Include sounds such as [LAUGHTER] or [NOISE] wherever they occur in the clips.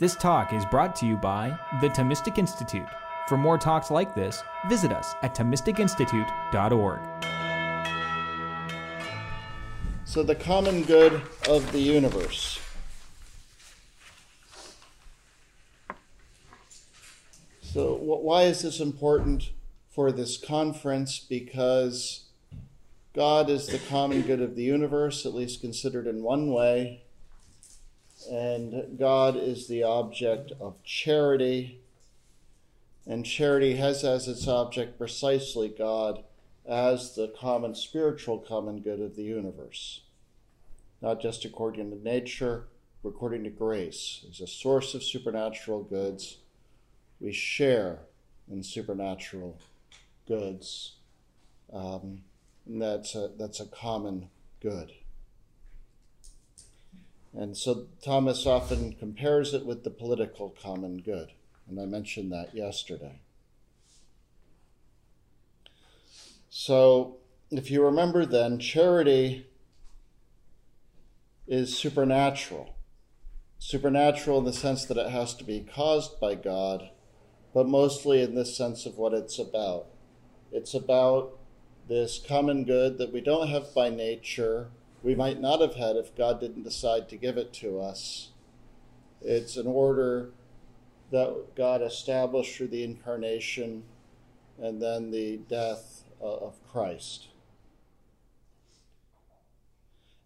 This talk is brought to you by the Thomistic Institute. For more talks like this, visit us at ThomisticInstitute.org. So, the common good of the universe. So, why is this important for this conference? Because God is the common good of the universe, at least considered in one way, and God is the object of charity. And charity has as its object precisely God as the common spiritual common good of the universe. Not just according to nature, but according to grace. As a source of supernatural goods, we share in supernatural goods. Um, and that's a, that's a common good. And so Thomas often compares it with the political common good. And I mentioned that yesterday. So, if you remember then, charity is supernatural. Supernatural in the sense that it has to be caused by God, but mostly in this sense of what it's about. It's about this common good that we don't have by nature, we might not have had if God didn't decide to give it to us. It's an order that God established through the incarnation and then the death uh, of Christ.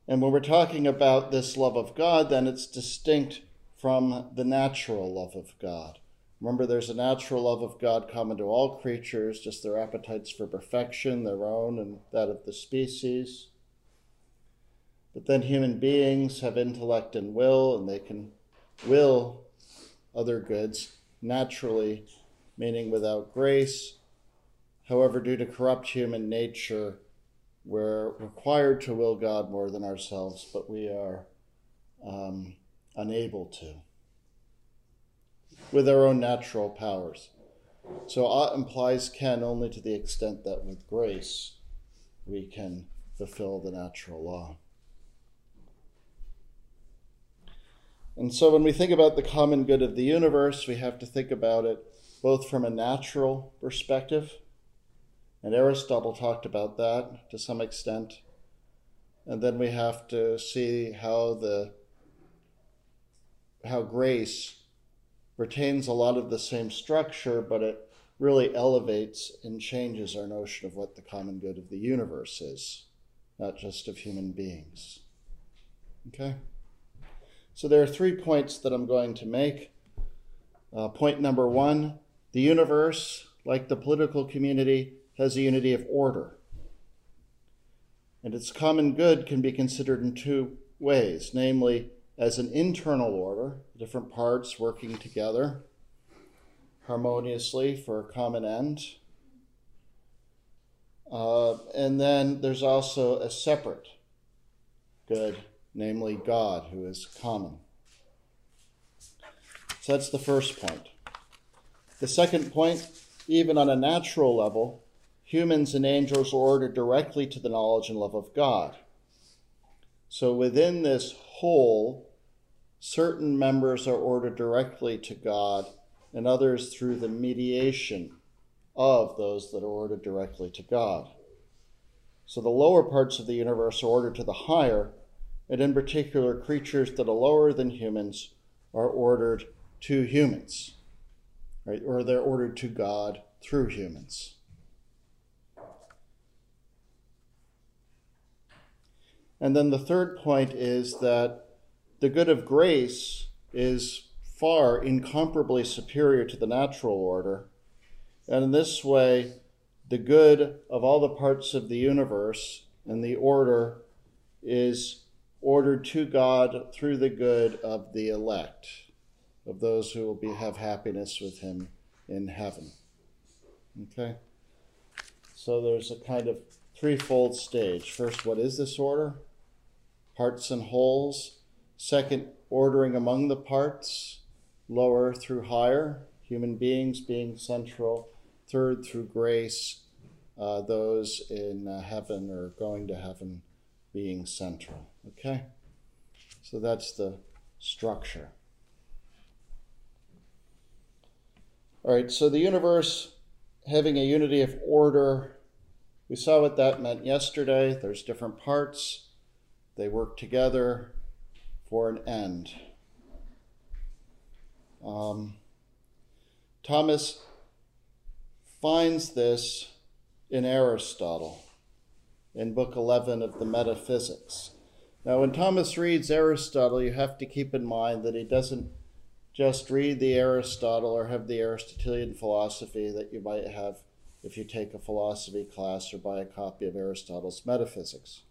And when we're talking about this love of God, then it's distinct from the natural love of God. Remember, there's a natural love of God common to all creatures, just their appetites for perfection, their own and that of the species. But then human beings have intellect and will, and they can will other goods naturally, meaning without grace. However, due to corrupt human nature, we're required to will God more than ourselves, but we are um, unable to with our own natural powers. So ought implies can only to the extent that with grace we can fulfill the natural law. And so when we think about the common good of the universe, we have to think about it both from a natural perspective, and Aristotle talked about that to some extent. And then we have to see how the how grace retains a lot of the same structure, but it really elevates and changes our notion of what the common good of the universe is, not just of human beings. Okay? So there are three points that I'm going to make. Uh, point number one the universe, like the political community, has a unity of order. And its common good can be considered in two ways namely, as an internal order, different parts working together harmoniously for a common end. Uh, and then there's also a separate good namely God, who is common. So that's the first point. The second point, even on a natural level, humans and angels are ordered directly to the knowledge and love of God. So within this whole, certain members are ordered directly to God, and others through the mediation of those that are ordered directly to God. So the lower parts of the universe are ordered to the higher, and in particular, creatures that are lower than humans are ordered to humans, right? Or they're ordered to God through humans. And then the third point is that the good of grace is far incomparably superior to the natural order. And in this way, the good of all the parts of the universe and the order is ordered to God through the good of the elect, of those who will be, have happiness with Him in heaven. Okay? So there's a kind of threefold stage. First, what is this order? Parts and wholes. Second, ordering among the parts, lower through higher, human beings being central. Third, through grace, uh, those in uh, heaven or going to heaven being central. Okay? So that's the structure. All right, so the universe having a unity of order, we saw what that meant yesterday. There's different parts, they work together for an end. Um, Thomas finds this in Aristotle in Book 11 of the Metaphysics. Now, when Thomas reads Aristotle, you have to keep in mind that he doesn't just read the Aristotle or have the Aristotelian philosophy that you might have if you take a philosophy class or buy a copy of Aristotle's Metaphysics.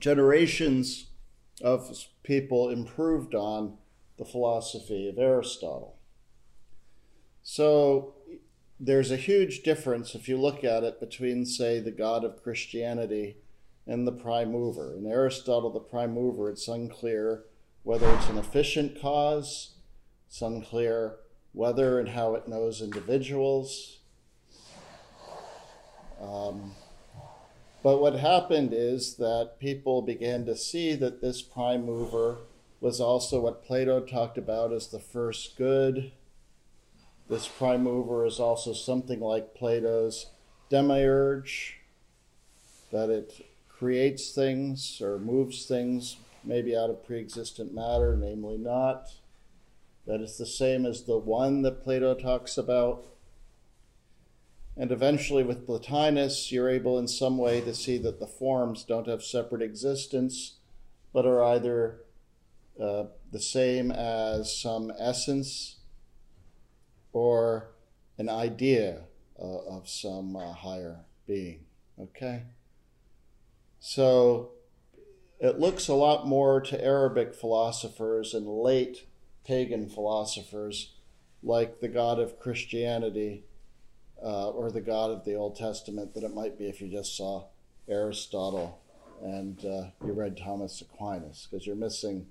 Generations of people improved on the philosophy of Aristotle. So there's a huge difference if you look at it between, say, the God of Christianity and the prime mover. In Aristotle, the prime mover, it's unclear whether it's an efficient cause, it's unclear whether and how it knows individuals. Um, but what happened is that people began to see that this prime mover was also what Plato talked about as the first good this prime mover is also something like Plato's demiurge, that it creates things or moves things maybe out of pre existent matter, namely not. That is the same as the one that Plato talks about. And eventually, with Plotinus, you're able in some way to see that the forms don't have separate existence, but are either uh, the same as some essence or an idea uh, of some uh, higher being. Okay? So it looks a lot more to Arabic philosophers and late pagan philosophers like the God of Christianity uh, or the God of the Old Testament than it might be if you just saw Aristotle and uh, you read Thomas Aquinas, because you're missing,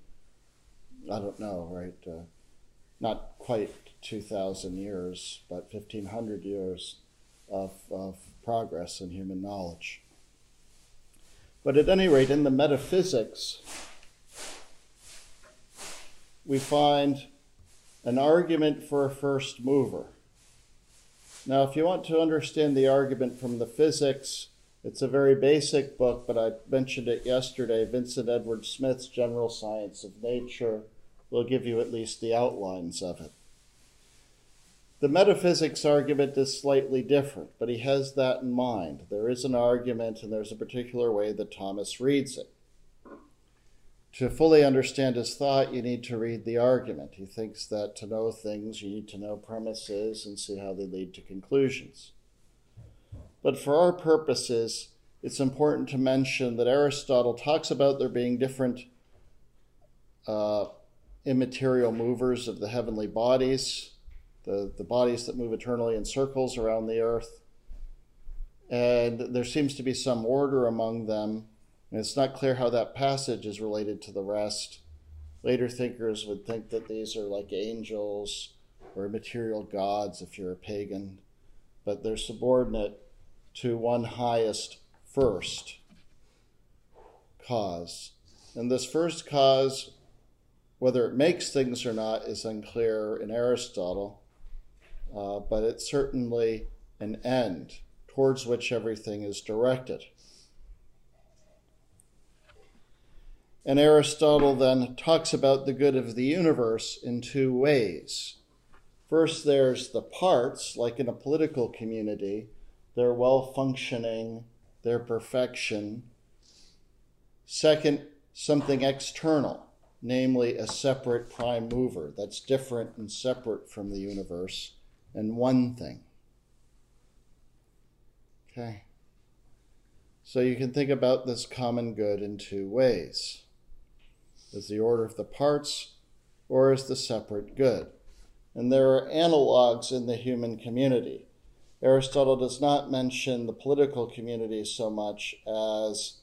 I don't know, right? Uh, not quite 2,000 years, but 1,500 years of, of progress in human knowledge. But at any rate, in the metaphysics, we find an argument for a first mover. Now, if you want to understand the argument from the physics, it's a very basic book, but I mentioned it yesterday Vincent Edward Smith's General Science of Nature will give you at least the outlines of it. The metaphysics argument is slightly different, but he has that in mind. There is an argument, and there's a particular way that Thomas reads it. To fully understand his thought, you need to read the argument. He thinks that to know things, you need to know premises and see how they lead to conclusions. But for our purposes, it's important to mention that Aristotle talks about there being different uh, immaterial movers of the heavenly bodies the, the bodies that move eternally in circles around the earth. And there seems to be some order among them. And it's not clear how that passage is related to the rest. Later thinkers would think that these are like angels or material gods if you're a pagan, but they're subordinate to one highest first cause. And this first cause, whether it makes things or not, is unclear in Aristotle uh, but it's certainly an end towards which everything is directed. And Aristotle then talks about the good of the universe in two ways. First, there's the parts, like in a political community, they're well functioning, they're perfection. Second, something external, namely a separate prime mover that's different and separate from the universe and one thing. Okay. So you can think about this common good in two ways as the order of the parts or as the separate good. And there are analogs in the human community. Aristotle does not mention the political community so much as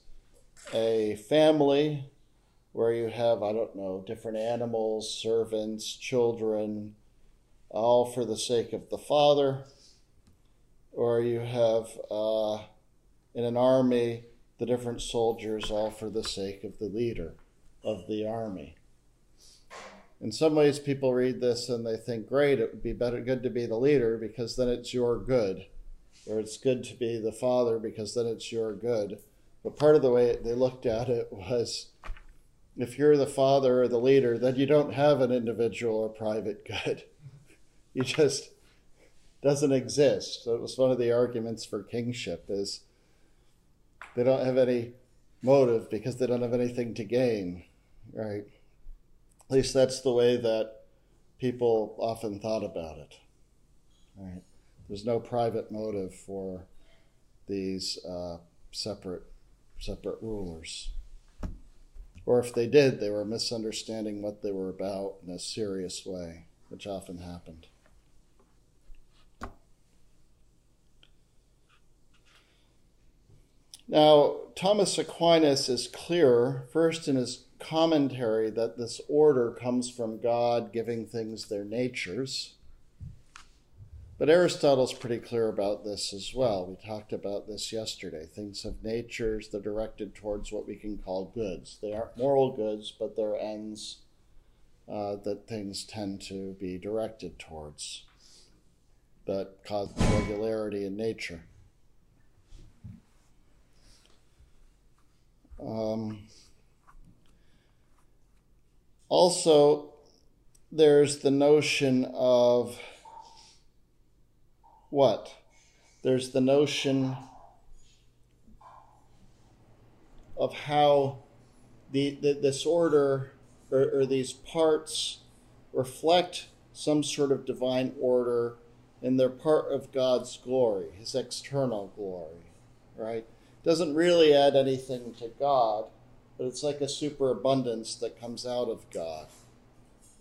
a family where you have, I don't know, different animals, servants, children, all for the sake of the Father, or you have uh, in an army the different soldiers all for the sake of the leader of the army. in some ways, people read this and they think, great, it would be better, good to be the leader because then it's your good. Or it's good to be the father because then it's your good. But part of the way they looked at it was if you're the father or the leader, then you don't have an individual or private good. [LAUGHS] You just doesn't exist. So it was one of the arguments for kingship is they don't have any motive because they don't have anything to gain, right? At least that's the way that people often thought about it. Right? There's no private motive for these uh, separate separate rulers. Or if they did, they were misunderstanding what they were about in a serious way, which often happened. Now, Thomas Aquinas is clear, first in his commentary that this order comes from God giving things their natures. But Aristotle's pretty clear about this as well. We talked about this yesterday. Things have natures, they're directed towards what we can call goods. They aren't moral goods, but they're ends uh, that things tend to be directed towards that cause regularity in nature. Um, also, there's the notion of what? There's the notion of how the, the this order or, or these parts reflect some sort of divine order and they're part of God's glory, his external glory, right? Doesn't really add anything to God, but it's like a superabundance that comes out of God.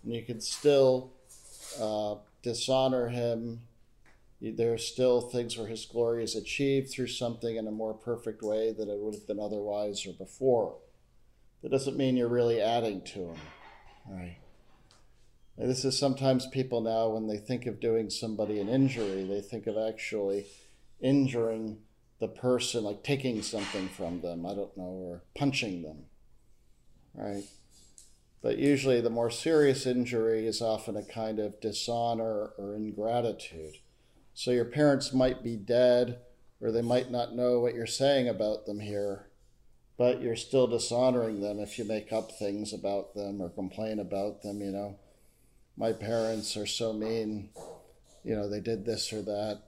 And you can still uh, dishonor him. There are still things where his glory is achieved through something in a more perfect way than it would have been otherwise or before. That doesn't mean you're really adding to him. And this is sometimes people now, when they think of doing somebody an injury, they think of actually injuring the person, like taking something from them, I don't know, or punching them right? But usually the more serious injury is often a kind of dishonor or ingratitude. So your parents might be dead, or they might not know what you're saying about them here, but you're still dishonoring them if you make up things about them or complain about them, you know. My parents are so mean, you know, they did this or that.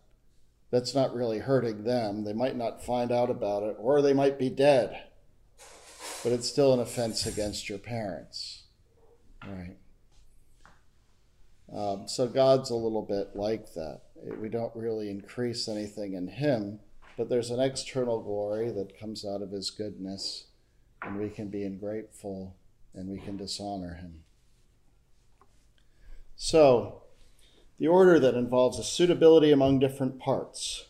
That's not really hurting them. They might not find out about it, or they might be dead but it's still an offense against your parents. Right. Um, so God's a little bit like that. We don't really increase anything in Him, but there's an external glory that comes out of His goodness, and we can be ungrateful and we can dishonor Him. So, the order that involves a suitability among different parts,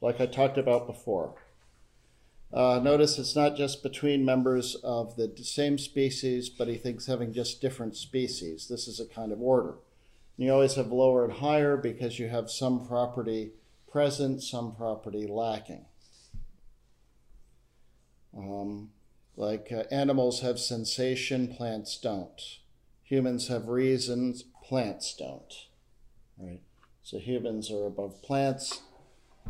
like I talked about before. Uh, notice it's not just between members of the same species, but he thinks having just different species. This is a kind of order. You always have lower and higher because you have some property present, some property lacking. Um, like uh, animals have sensation, plants don't. Humans have reasons, plants don't. Right? So humans are above plants,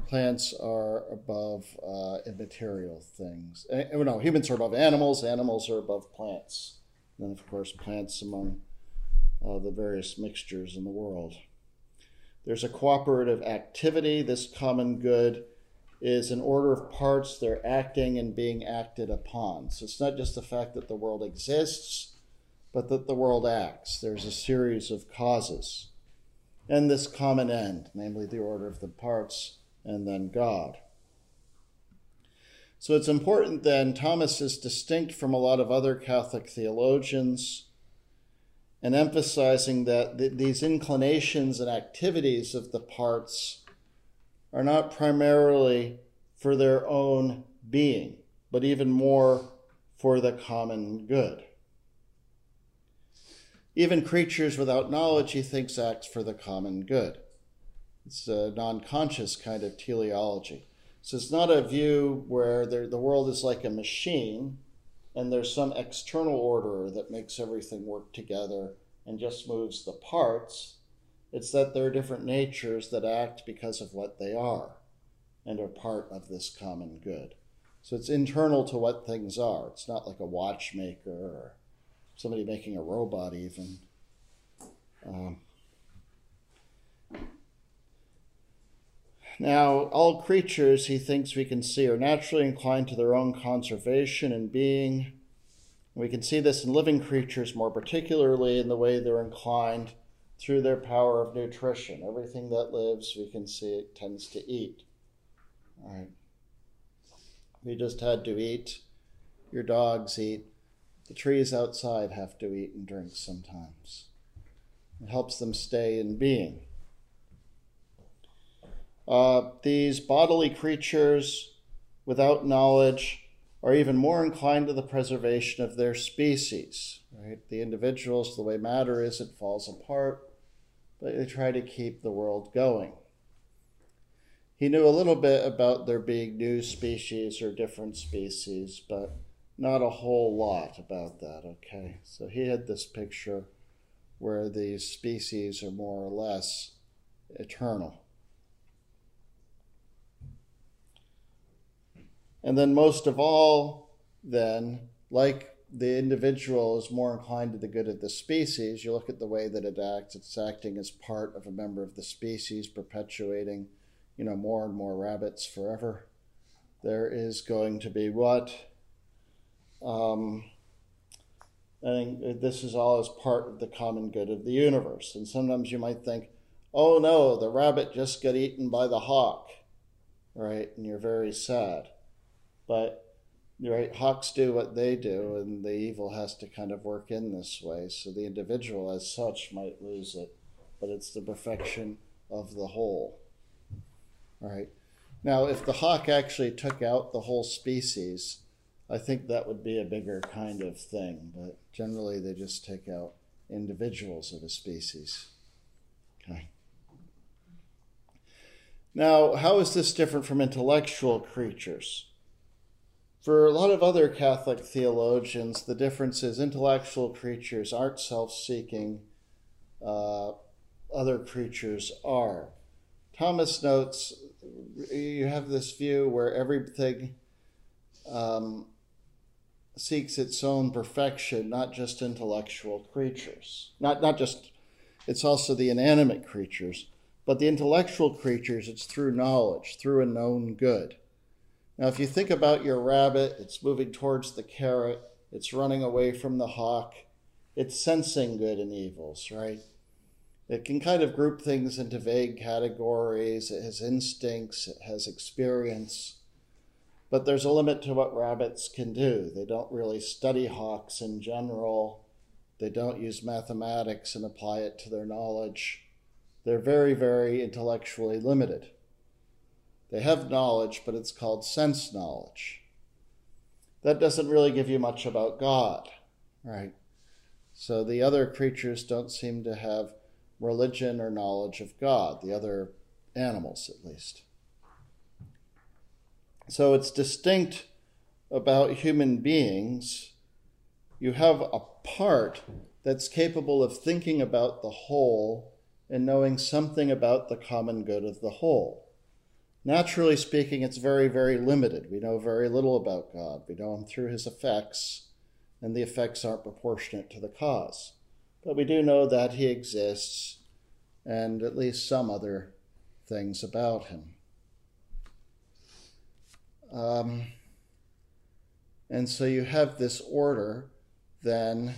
plants are above uh, immaterial things. Uh, no, humans are above animals, animals are above plants. And then, of course, plants among uh, the various mixtures in the world. There's a cooperative activity. This common good is an order of parts. They're acting and being acted upon. So it's not just the fact that the world exists, but that the world acts. There's a series of causes. And this common end, namely the order of the parts, and then God. So it's important then, Thomas is distinct from a lot of other Catholic theologians and emphasizing that th- these inclinations and activities of the parts are not primarily for their own being, but even more for the common good. Even creatures without knowledge, he thinks, acts for the common good. It's a non conscious kind of teleology. So it's not a view where the world is like a machine and there's some external order that makes everything work together and just moves the parts. It's that there are different natures that act because of what they are and are part of this common good. So it's internal to what things are. It's not like a watchmaker or somebody making a robot, even. Um, now, all creatures, he thinks we can see, are naturally inclined to their own conservation and being. We can see this in living creatures more particularly in the way they're inclined through their power of nutrition. Everything that lives, we can see it tends to eat. All right. We just had to eat. Your dogs eat. The trees outside have to eat and drink sometimes. It helps them stay in being. Uh, these bodily creatures without knowledge are even more inclined to the preservation of their species. Right? The individuals, the way matter is, it falls apart, but they try to keep the world going. He knew a little bit about there being new species or different species, but not a whole lot about that, okay? So he had this picture where these species are more or less eternal. And then, most of all, then, like the individual is more inclined to the good of the species, you look at the way that it acts, it's acting as part of a member of the species, perpetuating, you know, more and more rabbits forever. There is going to be what? Um, I think this is all as part of the common good of the universe. And sometimes you might think, oh no, the rabbit just got eaten by the hawk, right? And you're very sad. But right, hawks do what they do, and the evil has to kind of work in this way. So the individual, as such, might lose it, but it's the perfection of the whole. Right. Now, if the hawk actually took out the whole species, I think that would be a bigger kind of thing. But generally, they just take out individuals of a species. Okay. Now, how is this different from intellectual creatures? For a lot of other Catholic theologians, the difference is intellectual creatures aren't self seeking, uh, other creatures are. Thomas notes you have this view where everything um, seeks its own perfection, not just intellectual creatures. Not, not just, it's also the inanimate creatures, but the intellectual creatures, it's through knowledge, through a known good. Now, if you think about your rabbit, it's moving towards the carrot, it's running away from the hawk, it's sensing good and evils, right? It can kind of group things into vague categories. It has instincts, it has experience. But there's a limit to what rabbits can do. They don't really study hawks in general, they don't use mathematics and apply it to their knowledge. They're very, very intellectually limited. They have knowledge, but it's called sense knowledge. That doesn't really give you much about God, right? So the other creatures don't seem to have religion or knowledge of God, the other animals at least. So it's distinct about human beings. You have a part that's capable of thinking about the whole and knowing something about the common good of the whole. Naturally speaking, it's very, very limited. We know very little about God. We know him through his effects, and the effects aren't proportionate to the cause. But we do know that he exists and at least some other things about him. Um, and so you have this order then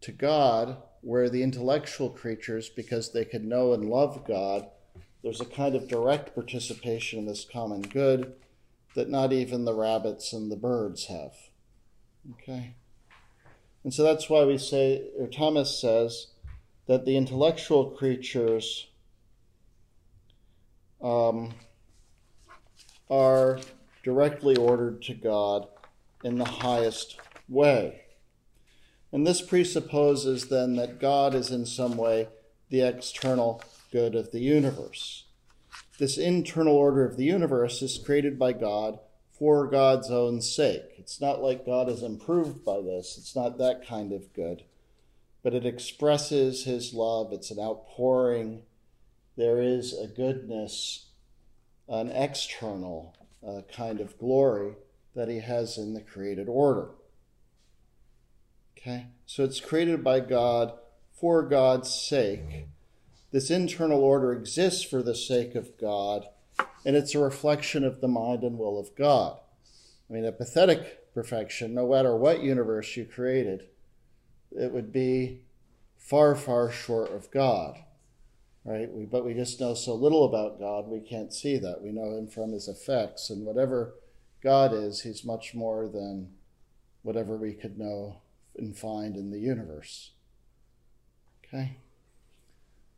to God where the intellectual creatures, because they can know and love God, there's a kind of direct participation in this common good that not even the rabbits and the birds have. Okay? And so that's why we say, or Thomas says, that the intellectual creatures um, are directly ordered to God in the highest way. And this presupposes then that God is in some way the external good of the universe. This internal order of the universe is created by God for God's own sake. It's not like God is improved by this, it's not that kind of good. but it expresses his love. It's an outpouring. There is a goodness, an external uh, kind of glory that he has in the created order. Okay? So it's created by God for God's sake. This internal order exists for the sake of God, and it's a reflection of the mind and will of God. I mean, a pathetic perfection, no matter what universe you created, it would be far, far short of God. Right? We, but we just know so little about God, we can't see that. We know him from his effects, and whatever God is, he's much more than whatever we could know and find in the universe. Okay?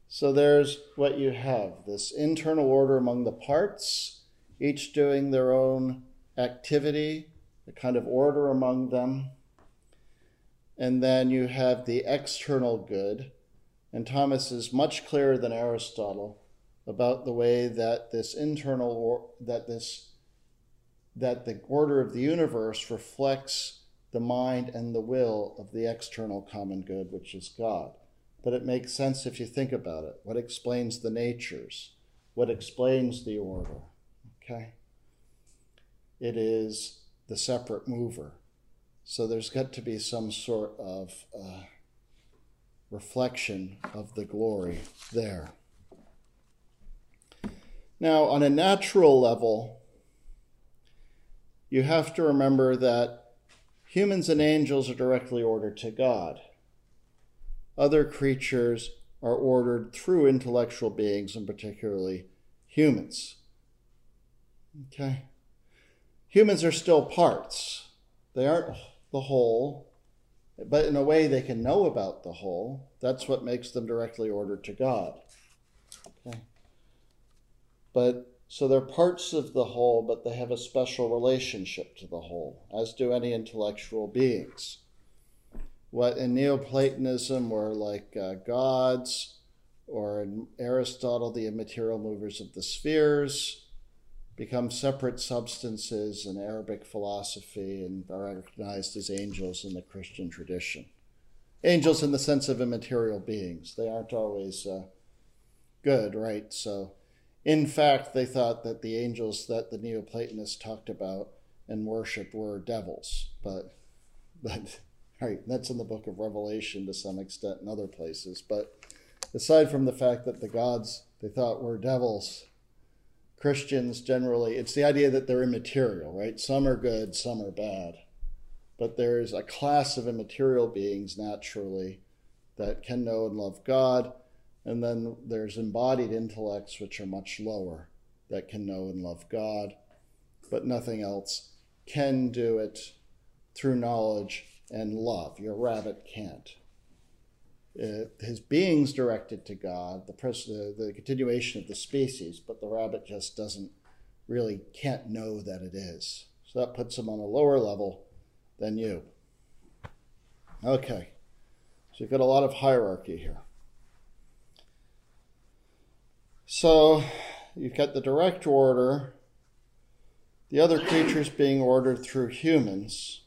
So there's what you have this internal order among the parts, each doing their own activity, a kind of order among them. And then you have the external good. And Thomas is much clearer than Aristotle about the way that this internal or that this that the order of the universe reflects the mind and the will of the external common good, which is God. But it makes sense if you think about it. What explains the natures? What explains the order? Okay? It is the separate mover. So there's got to be some sort of uh, reflection of the glory there. Now, on a natural level, you have to remember that humans and angels are directly ordered to God. Other creatures are ordered through intellectual beings, and particularly humans. Okay? Humans are still parts, they aren't the whole, but in a way they can know about the whole. That's what makes them directly ordered to God. Okay? But so they're parts of the whole, but they have a special relationship to the whole, as do any intellectual beings. What in Neoplatonism were like uh, gods, or in Aristotle, the immaterial movers of the spheres, become separate substances in Arabic philosophy and are recognized as angels in the Christian tradition. Angels in the sense of immaterial beings. They aren't always uh, good, right? So, in fact, they thought that the angels that the Neoplatonists talked about and worship were devils. But, but, [LAUGHS] right, that's in the book of Revelation to some extent and other places. But aside from the fact that the gods they thought were devils, Christians generally, it's the idea that they're immaterial, right? Some are good, some are bad. But there's a class of immaterial beings naturally that can know and love God. And then there's embodied intellects, which are much lower, that can know and love God, but nothing else can do it through knowledge and love. Your rabbit can't uh, his being's directed to God, the, pres- the, the continuation of the species, but the rabbit just doesn't really can't know that it is. So that puts him on a lower level than you. Okay, so you've got a lot of hierarchy here. So you've got the direct order, the other creatures being ordered through humans.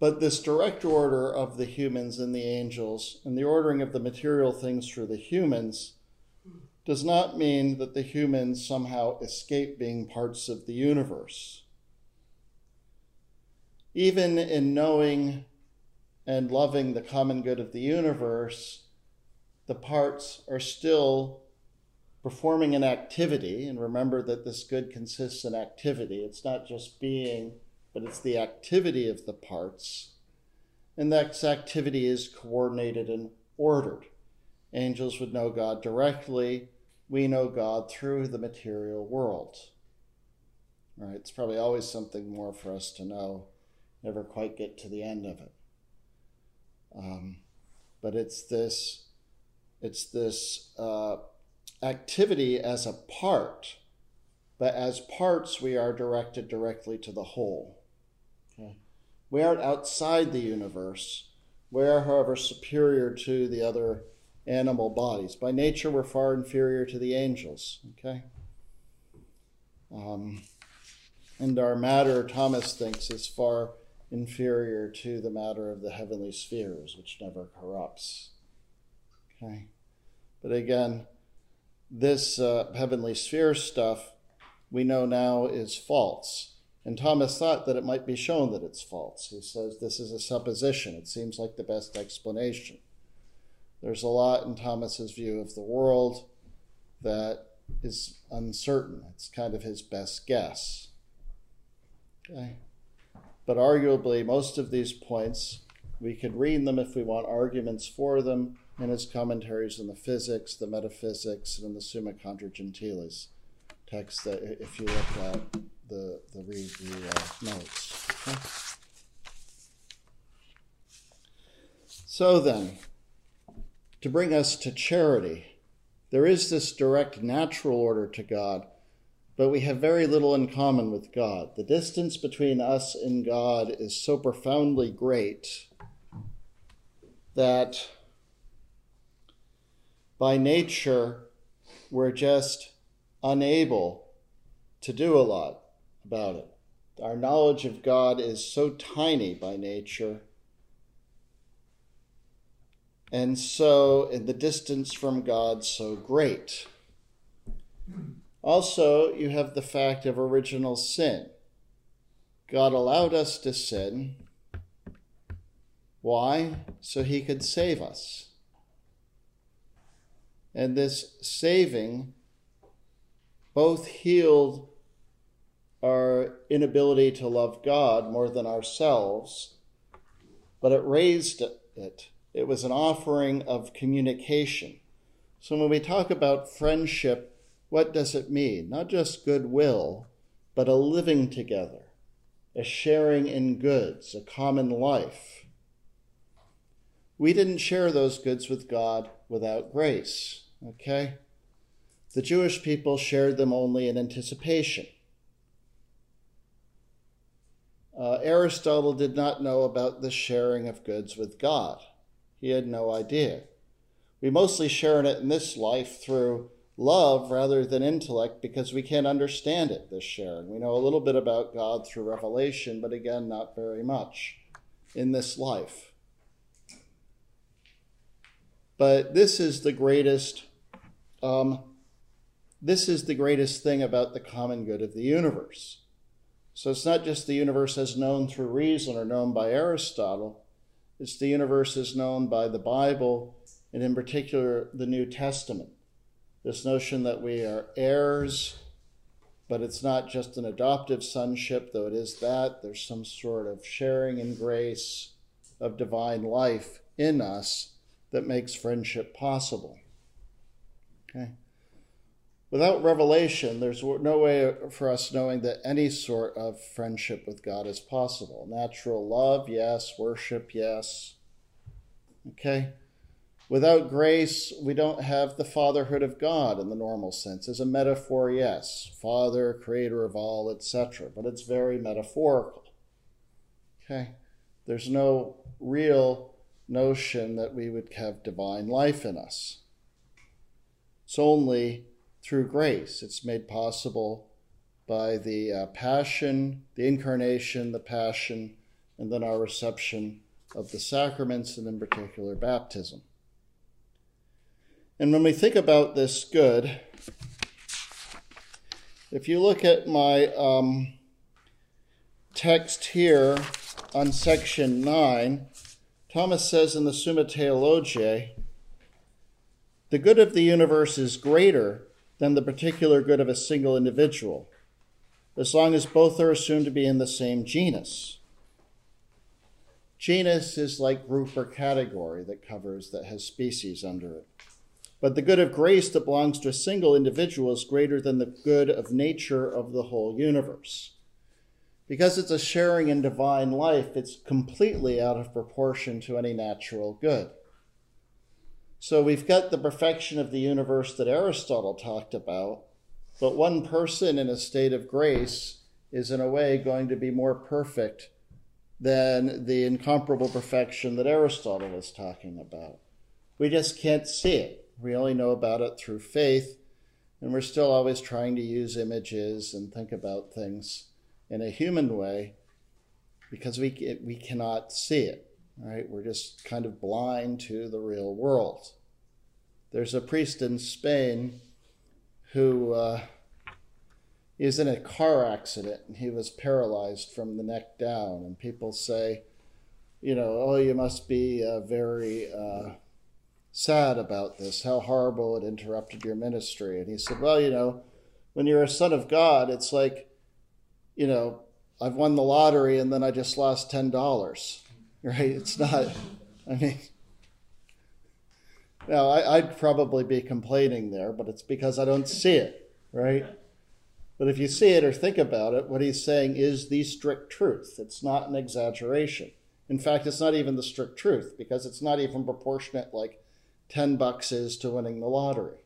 But this direct order of the humans and the angels, and the ordering of the material things through the humans, does not mean that the humans somehow escape being parts of the universe. Even in knowing and loving the common good of the universe, the parts are still performing an activity. And remember that this good consists in activity, it's not just being but it's the activity of the parts. And that activity is coordinated and ordered. Angels would know God directly. We know God through the material world. Right? It's probably always something more for us to know. Never quite get to the end of it. Um, but it's this, it's this uh, activity as a part. But as parts, we are directed directly to the whole. We aren't outside the universe. We are, however, superior to the other animal bodies. By nature, we're far inferior to the angels. Okay? Um, and our matter, Thomas thinks, is far inferior to the matter of the heavenly spheres, which never corrupts. Okay? But again, this uh, heavenly sphere stuff we know now is false. And Thomas thought that it might be shown that it's false. He says this is a supposition. It seems like the best explanation. There's a lot in Thomas's view of the world that is uncertain. It's kind of his best guess. Okay. But arguably, most of these points, we could read them if we want arguments for them in his commentaries on the physics, the metaphysics, and in the Summa Contra Gentiles text that if you look at the, the review uh, notes. Okay? So then, to bring us to charity, there is this direct natural order to God, but we have very little in common with God. The distance between us and God is so profoundly great that by nature we're just unable to do a lot about it. Our knowledge of God is so tiny by nature. And so, in the distance from God, so great. Also, you have the fact of original sin. God allowed us to sin. Why? So he could save us. And this saving both healed our inability to love God more than ourselves, but it raised it. It was an offering of communication. So when we talk about friendship, what does it mean? Not just goodwill, but a living together, a sharing in goods, a common life. We didn't share those goods with God without grace, okay? The Jewish people shared them only in anticipation. Uh, Aristotle did not know about the sharing of goods with God. He had no idea. We mostly share in it in this life through love rather than intellect because we can't understand it, this sharing. We know a little bit about God through revelation, but again, not very much in this life. But this is the greatest um, this is the greatest thing about the common good of the universe. So it's not just the universe as known through reason or known by Aristotle, it's the universe as known by the Bible, and in particular the New Testament. This notion that we are heirs, but it's not just an adoptive sonship, though it is that. There's some sort of sharing in grace of divine life in us that makes friendship possible. Okay? Without revelation, there's no way for us knowing that any sort of friendship with God is possible. Natural love, yes. Worship, yes. Okay? Without grace, we don't have the fatherhood of God in the normal sense. As a metaphor, yes. Father, creator of all, etc. But it's very metaphorical. Okay? There's no real notion that we would have divine life in us. It's only through grace. It's made possible by the uh, passion, the incarnation, the passion, and then our reception of the sacraments, and in particular, baptism. And when we think about this good, if you look at my um, text here on section 9, Thomas says in the Summa Theologiae, the good of the universe is greater than the particular good of a single individual, as long as both are assumed to be in the same genus. Genus is like group or category that covers, that has species under it. But the good of grace that belongs to a single individual is greater than the good of nature of the whole universe. Because it's a sharing in divine life, it's completely out of proportion to any natural good. So we've got the perfection of the universe that Aristotle talked about, but one person in a state of grace is in a way going to be more perfect than the incomparable perfection that Aristotle was talking about. We just can't see it. We only know about it through faith, and we're still always trying to use images and think about things in a human way. because we, we cannot see it, right? We're just kind of blind to the real world. There's a priest in Spain who uh, was in a car accident and he was paralyzed from the neck down. And people say, you know, oh, you must be uh, very uh, sad about this, how horrible it interrupted your ministry. And he said, well, you know, when you're a son of God, it's like, you know, I've won the lottery and then I just lost $10, right? It's not, I mean, now I, I'd probably be complaining there, but it's because I don't see it, right? But if you see it or think about it, what he's saying is the strict truth. It's not an exaggeration. In fact, it's not even the strict truth because it's not even proportionate like 10 bucks is to winning the lottery.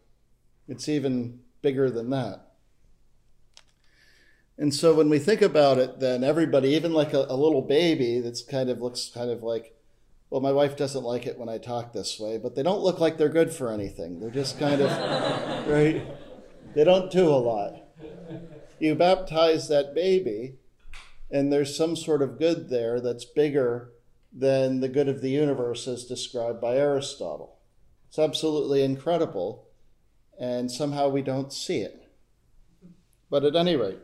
It's even bigger than that. And so when we think about it, then everybody, even like a, a, little baby that's kind of looks kind of like, well, my wife doesn't like it when I talk this way, but they don't look like they're good for anything. They're just kind of, [LAUGHS] right? They don't do a lot you baptize that baby, and there's some sort of good there that's bigger than the good of the universe as described by Aristotle. It's absolutely incredible, and somehow we don't see it. But at any rate,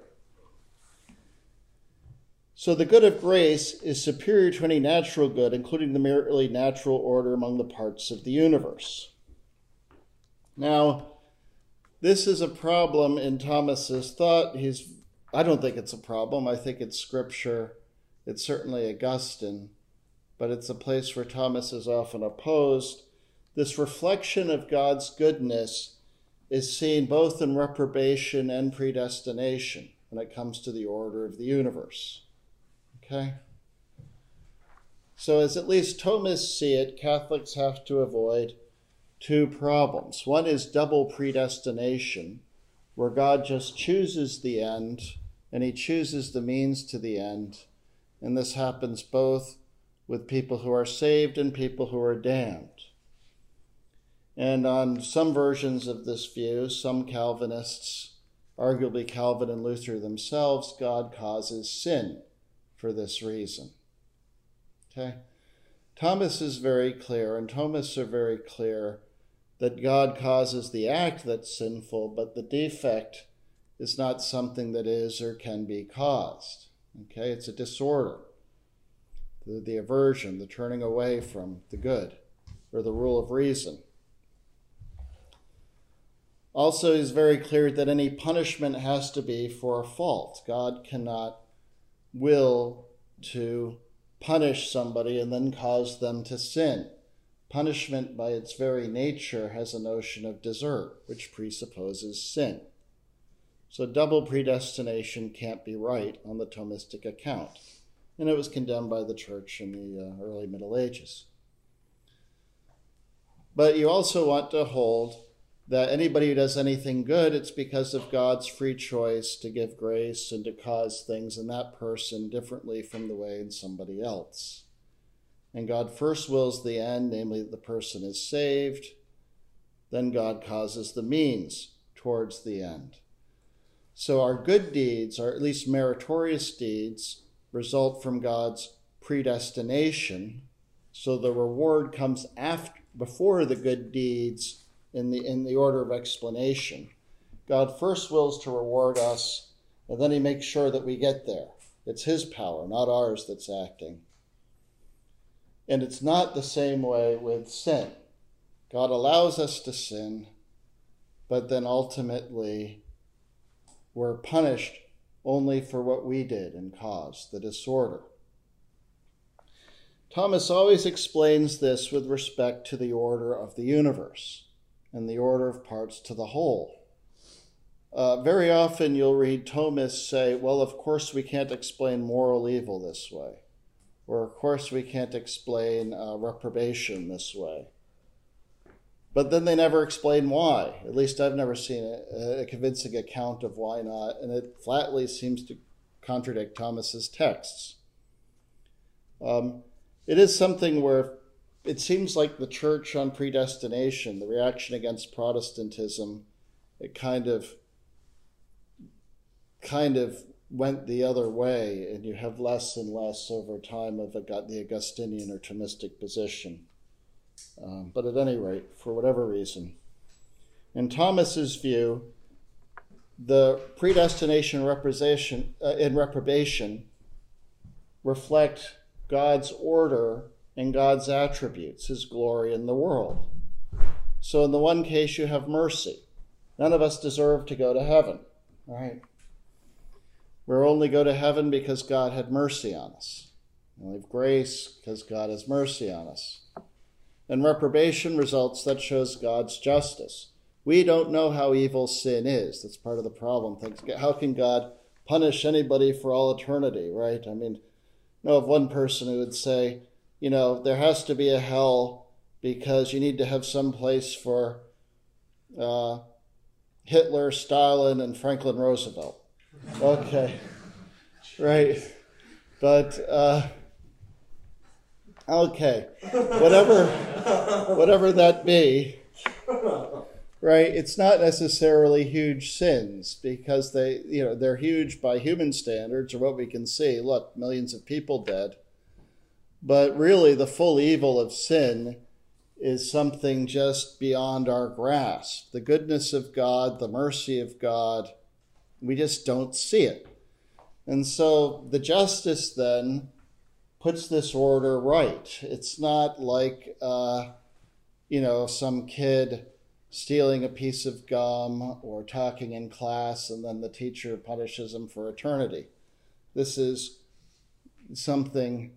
so the good of grace is superior to any natural good, including the merely natural order among the parts of the universe. Now, this is a problem in Thomas's thought. He's I don't think it's a problem. I think it's scripture. It's certainly Augustine, but it's a place where Thomas is often opposed. This reflection of God's goodness is seen both in reprobation and predestination when it comes to the order of the universe. Okay? So, as at least Thomists see it, Catholics have to avoid two problems. One is double predestination, where God just chooses the end and he chooses the means to the end. And this happens both with people who are saved and people who are damned. And on some versions of this view, some Calvinists, arguably Calvin and Luther themselves, God causes sin for this reason. Okay? Thomas is very clear, and Thomists are very clear that God causes the act that's sinful, but the defect is not something that is or can be caused. Okay, it's a disorder. The, the aversion, the turning away from the good, or the rule of reason. Also, he's very clear that any punishment has to be for a fault. God cannot will to punish somebody and then cause them to sin. Punishment, by its very nature, has a notion of desert, which presupposes sin. So double predestination can't be right on the Thomistic account, and it was condemned by the Church in the uh, early Middle Ages. But you also want to hold that anybody who does anything good, it's because of God's free choice to give grace and to cause things in that person differently from the way in somebody else. And God first wills the end, namely that the person is saved. Then God causes the means towards the end. So our good deeds, or at least meritorious deeds, result from God's predestination. So the reward comes after, before the good deeds in the, in the order of explanation. God first wills to reward us, and then he makes sure that we get there. It's his power, not ours, that's acting. And it's not the same way with sin. God allows us to sin, but then ultimately we're punished only for what we did and caused the disorder. Thomas always explains this with respect to the order of the universe and the order of parts to the whole. Uh, very often you'll read Thomists say, well, of course we can't explain moral evil this way or of course we can't explain uh, reprobation this way. But then they never explain why. At least I've never seen a, a convincing account of why not, and it flatly seems to contradict Thomas's texts. Um, it is something where it seems like the church on predestination, the reaction against Protestantism, it kind of kind of went the other way, and you have less and less over time of the Augustinian or Thomistic position. Um, but at any rate, for whatever reason, in Thomas's view, the predestination representation uh, in reprobation reflect God's order and God's attributes, His glory in the world. So in the one case, you have mercy. None of us deserve to go to heaven, right? We only go to heaven because God had mercy on us. We have grace because God has mercy on us. And reprobation results that shows God's justice. We don't know how evil sin is. That's part of the problem. How can God punish anybody for all eternity, right? I mean, know of one person who would say, you know, there has to be a hell because you need to have some place for uh, Hitler, Stalin, and Franklin Roosevelt. Okay, right, but uh, okay, whatever, whatever that be, right? It's not necessarily huge sins because they, you know, they're huge by human standards or what we can see. Look, millions of people dead, but really, the full evil of sin is something just beyond our grasp. The goodness of God, the mercy of God, we just don't see it. And so the justice then puts this order right. It's not like, uh, you know, some kid stealing a piece of gum or talking in class and then the teacher punishes him for eternity. This is something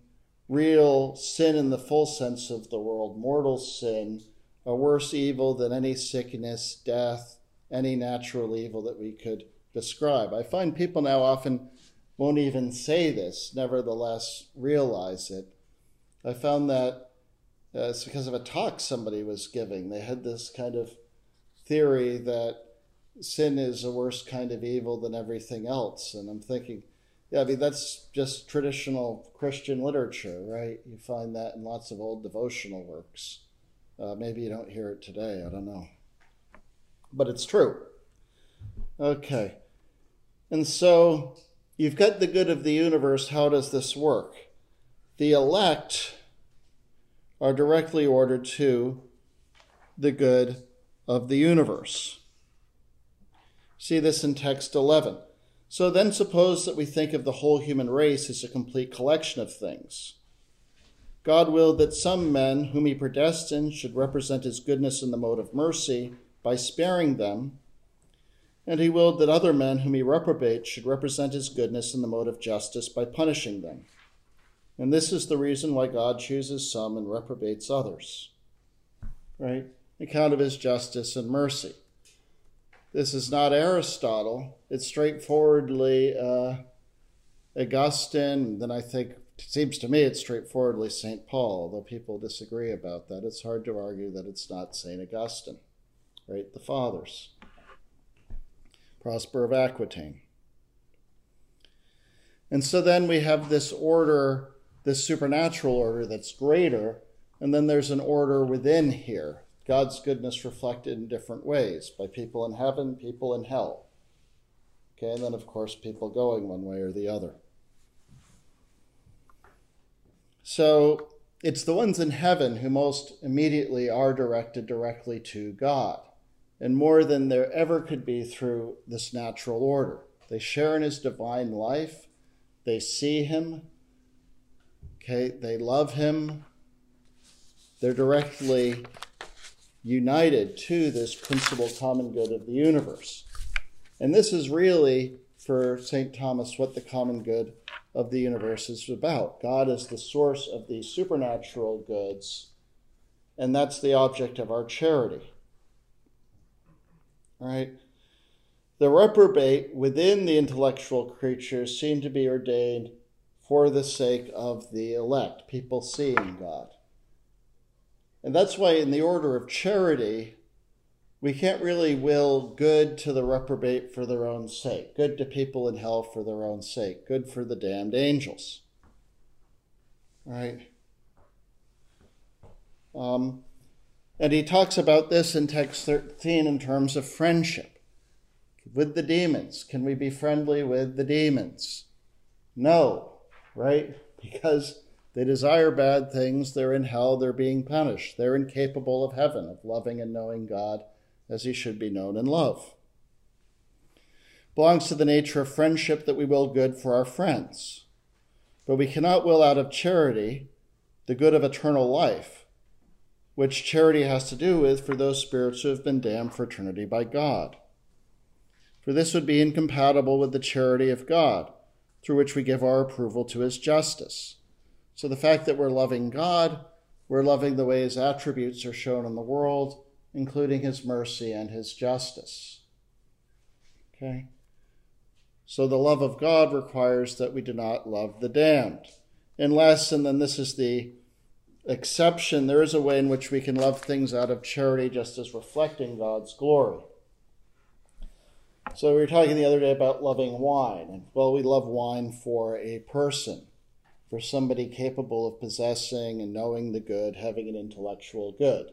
real sin in the full sense of the world, mortal sin, a worse evil than any sickness, death, any natural evil that we could describe. I find people now often won't even say this, nevertheless realize it. I found that uh, it's because of a talk somebody was giving. They had this kind of theory that sin is a worse kind of evil than everything else. And I'm thinking, yeah, I mean, that's just traditional Christian literature, right? You find that in lots of old devotional works. Uh, maybe you don't hear it today, I don't know. But it's true. Okay. And so you've got the good of the universe. How does this work? The elect are directly ordered to the good of the universe. See this in text 11. So then suppose that we think of the whole human race as a complete collection of things. God willed that some men whom he predestined should represent his goodness in the mode of mercy by sparing them, and he willed that other men whom he reprobates should represent his goodness in the mode of justice by punishing them. And this is the reason why God chooses some and reprobates others. Right? Account of his justice and mercy. This is not Aristotle. It's straightforwardly uh, Augustine. Then I think, it seems to me, it's straightforwardly St. Paul, although people disagree about that. It's hard to argue that it's not St. Augustine, right? The Fathers. Prosper of Aquitaine. And so then we have this order, this supernatural order that's greater, and then there's an order within here God's goodness reflected in different ways by people in heaven, people in hell. Okay, and then, of course, people going one way or the other. So it's the ones in heaven who most immediately are directed directly to God, and more than there ever could be through this natural order. They share in his divine life, they see him, okay, they love him, they're directly united to this principal common good of the universe. And this is really, for St. Thomas, what the common good of the universe is about. God is the source of these supernatural goods, and that's the object of our charity. Right? The reprobate within the intellectual creatures seem to be ordained for the sake of the elect, people seeing God. And that's why, in the order of charity, we can't really will good to the reprobate for their own sake, good to people in hell for their own sake, good for the damned angels. Right? Um, and he talks about this in text 13 in terms of friendship. with the demons. Can we be friendly with the demons? No, right? [LAUGHS] Because they desire bad things, they're in hell, they're being punished. They're incapable of heaven, of loving and knowing God as he should be known and loved. Belongs to the nature of friendship that we will good for our friends. But we cannot will out of charity the good of eternal life, which charity has to do with for those spirits who have been damned for eternity by God. For this would be incompatible with the charity of God, through which we give our approval to his justice. So the fact that we're loving God, we're loving the way his attributes are shown in the world, including his mercy and his justice. Okay? So the love of God requires that we do not love the damned. Unless, and then this is the exception, there is a way in which we can love things out of charity just as reflecting God's glory. So we were talking the other day about loving wine. And well, we love wine for a person for somebody capable of possessing and knowing the good, having an intellectual good,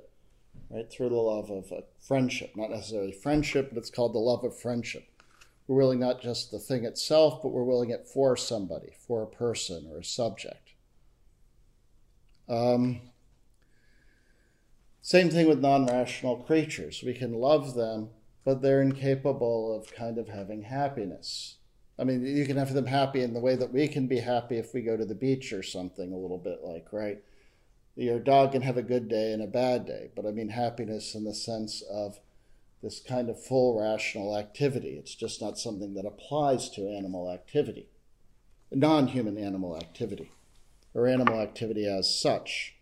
right? Through the love of a friendship, not necessarily friendship, but it's called the love of friendship. We're willing not just the thing itself, but we're willing it for somebody, for a person or a subject. Um, same thing with non rational creatures. We can love them, but they're incapable of kind of having happiness. I mean, you can have them happy in the way that we can be happy if we go to the beach or something, a little bit like, right? Your dog can have a good day and a bad day, but I mean happiness in the sense of this kind of full rational activity. It's just not something that applies to animal activity, non human animal activity, or animal activity as such.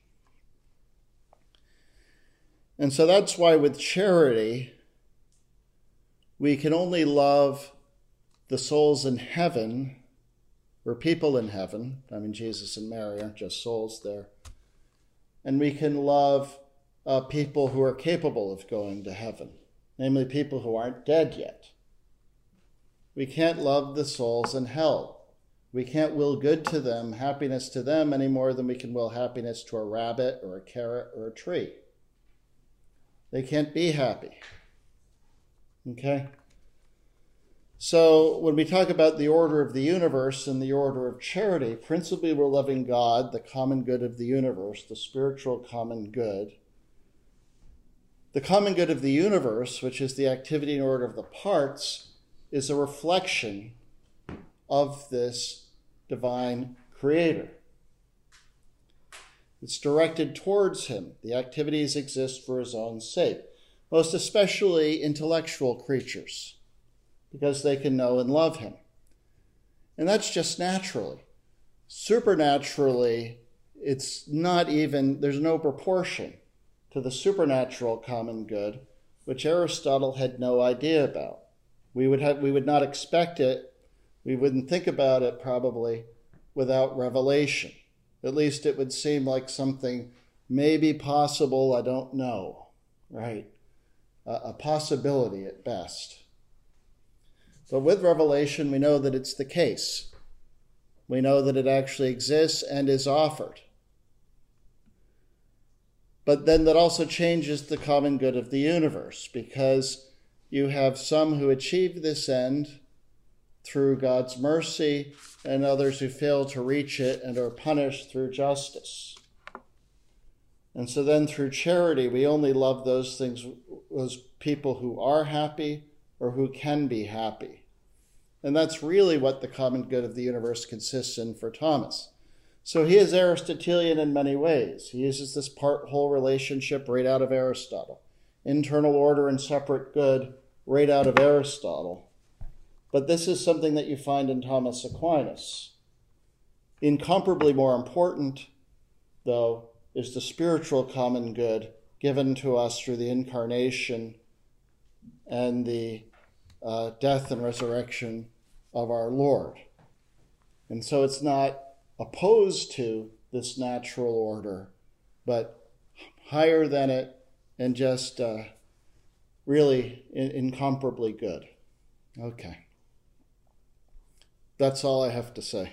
And so that's why with charity, we can only love the souls in heaven, were people in heaven, I mean, Jesus and Mary aren't just souls there, and we can love uh, people who are capable of going to heaven, namely people who aren't dead yet. We can't love the souls in hell. We can't will good to them, happiness to them, any more than we can will happiness to a rabbit or a carrot or a tree. They can't be happy. Okay? So, when we talk about the order of the universe and the order of charity, principally we're loving God, the common good of the universe, the spiritual common good. The common good of the universe, which is the activity and order of the parts, is a reflection of this divine creator. It's directed towards him. The activities exist for his own sake, most especially intellectual creatures because they can know and love him. And that's just naturally. Supernaturally, it's not even, there's no proportion to the supernatural common good, which Aristotle had no idea about. We would, have, we would not expect it, we wouldn't think about it probably without revelation. At least it would seem like something maybe possible, I don't know, right? a, a possibility at best. But with Revelation, we know that it's the case. We know that it actually exists and is offered. But then that also changes the common good of the universe because you have some who achieve this end through God's mercy and others who fail to reach it and are punished through justice. And so then through charity, we only love those things, those people who are happy or who can be happy. And that's really what the common good of the universe consists in for Thomas. So he is Aristotelian in many ways. He uses this part whole relationship right out of Aristotle. Internal order and separate good right out of Aristotle. But this is something that you find in Thomas Aquinas. Incomparably more important, though, is the spiritual common good given to us through the incarnation and the uh, death and resurrection of our Lord. And so it's not opposed to this natural order, but higher than it and just uh, really in- incomparably good. Okay. That's all I have to say.